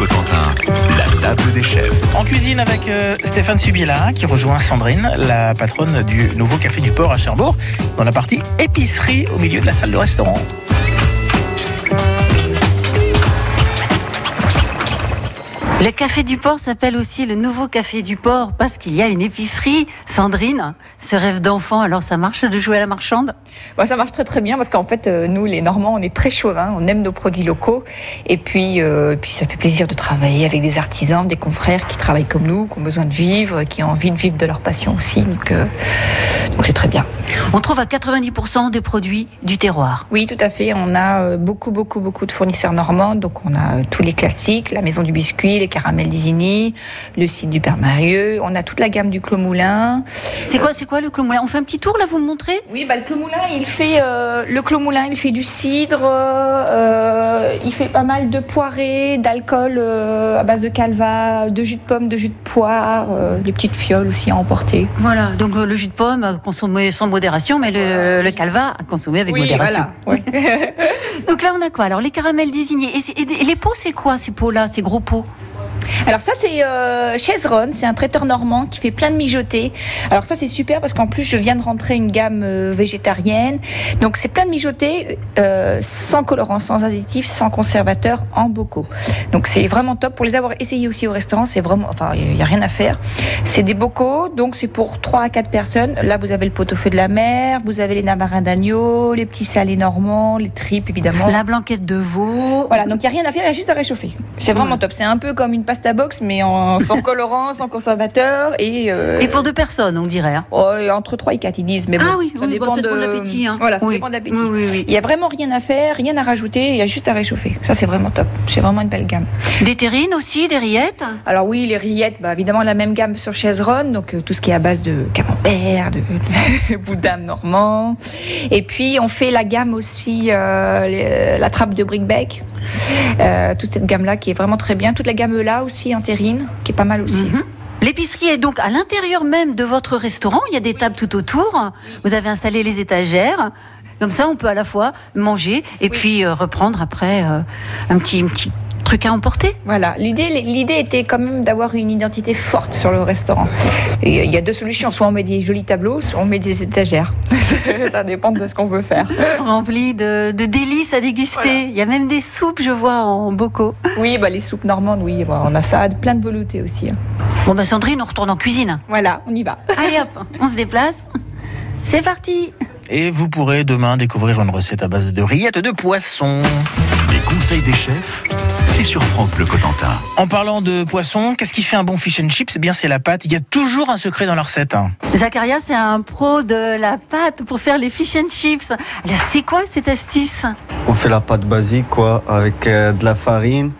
La table des chefs. En cuisine avec euh, Stéphane Subiela qui rejoint Sandrine, la patronne du nouveau Café du Port à Cherbourg, dans la partie épicerie au milieu de la salle de restaurant. Le café du port s'appelle aussi le nouveau café du port parce qu'il y a une épicerie. Sandrine, ce rêve d'enfant, alors ça marche de jouer à la marchande? Bah, ça marche très très bien parce qu'en fait, euh, nous les Normands, on est très chauvins, on aime nos produits locaux et puis, euh, puis ça fait plaisir de travailler avec des artisans, des confrères qui travaillent comme nous, qui ont besoin de vivre, qui ont envie de vivre de leur passion aussi. Donc euh, donc c'est très bien. On trouve à 90% des produits du terroir. Oui, tout à fait. On a beaucoup, beaucoup, beaucoup de fournisseurs normands. Donc, on a tous les classiques, la Maison du Biscuit, les caramels le site du Père Marieux. On a toute la gamme du Clos Moulin. C'est quoi, c'est quoi le Clos Moulin? On fait un petit tour là, vous me montrez? Oui, bah, le Clos Moulin, il fait euh, le Clos Moulin, il fait du cidre, euh, il fait pas mal de poirées, d'alcool euh, à base de calva, de jus de pomme, de jus de poire, les petites fioles aussi à emporter. Voilà, donc le jus de pomme à consommer sans modération, mais le, le calva à consommer avec Oui, modération. voilà. Donc là, on a quoi? Alors les caramels désignés. Et, et les pots, c'est quoi ces pots-là, ces gros pots? Alors ça c'est euh, Chaiseron, c'est un traiteur normand qui fait plein de mijotés. Alors ça c'est super parce qu'en plus je viens de rentrer une gamme euh, végétarienne. Donc c'est plein de mijotés euh, sans colorant, sans additifs, sans conservateur, en bocaux. Donc c'est vraiment top. Pour les avoir essayés aussi au restaurant, c'est vraiment, enfin il n'y a rien à faire. C'est des bocaux, donc c'est pour 3 à 4 personnes. Là vous avez le pot-au-feu de la mer, vous avez les namarins d'agneau, les petits salés normands, les tripes évidemment. La blanquette de veau. Voilà, donc il n'y a rien à faire, il y a juste à réchauffer. C'est vraiment top. C'est un peu comme une pasta box, mais en, sans colorant, sans conservateur. Et, euh, Et pour deux personnes, on dirait. hein. oh, entre 3 et 4, ils disent. Mais bon, ah oui, ça oui, dépend bah, ça de dépend de l'appétit. Hein. Voilà, ça Oui. dépend d'appétit. Oui, oui, oui. Il n'y a vraiment rien à faire, rien à rajouter, il y a juste à réchauffer. Ça, c'est vraiment top. C'est vraiment une belle gamme. Des terrines aussi, des rillettes? Alors oui, les rillettes, bah, évidemment la même gamme sur Chaiseron, donc euh, tout ce qui est à base de camembert, de, de boudin normand. Et puis on fait la gamme aussi, euh, les- la trappe de. Euh, toute cette gamme-là qui est vraiment très bien. Toute la gamme là aussi en terrine, qui est pas mal aussi. Mhm. L'épicerie est donc à l'intérieur même de votre restaurant. Il y a des tables tout autour. Vous avez installé les étagères. Comme ça, on peut à la fois manger et puis euh, reprendre après euh, un petit, un petit truc à emporter. Voilà, l'idée, l'idée était quand même d'avoir une identité forte sur le restaurant. Et il y a deux solutions, soit on met des jolis tableaux, soit on met des étagères. Ça dépend de ce qu'on veut faire. Rempli de, de délices à déguster. Voilà. Il y a même des soupes, je vois, en bocaux. Oui, bah, les soupes normandes, oui, bah, on a ça, plein de velouté aussi. hein. Bon, bah Sandrine, on retourne en cuisine. Voilà, on y va. Allez hop, on se déplace. C'est parti Et vous pourrez demain découvrir une recette à base de rillettes de poisson. Les conseils des chefs, c'est sur France Bleu Cotentin. En parlant de poisson, qu'est-ce qui fait un bon fish and chips? Eh bien, c'est la pâte. Il y a toujours un secret dans la recette. hein. Zacharia, c'est un pro de la pâte pour faire les fish and chips. Alors, c'est quoi cette astuce? On fait la pâte basique quoi, avec euh, de la farine,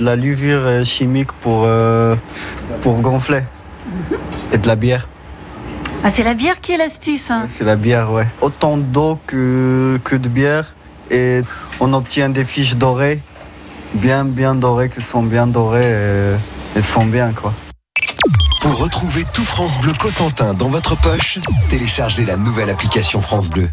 de la levure euh, chimique pour, euh, pour gonfler et de la bière. Ah, c'est la bière qui est l'astuce. hein. C'est la bière, ouais. Autant d'eau que, que de bière et on obtient des fiches dorées, bien bien dorées, qui sont bien dorées et, et sont bien quoi. Pour retrouver tout France Bleu Cotentin dans votre poche, téléchargez la nouvelle application France Bleu.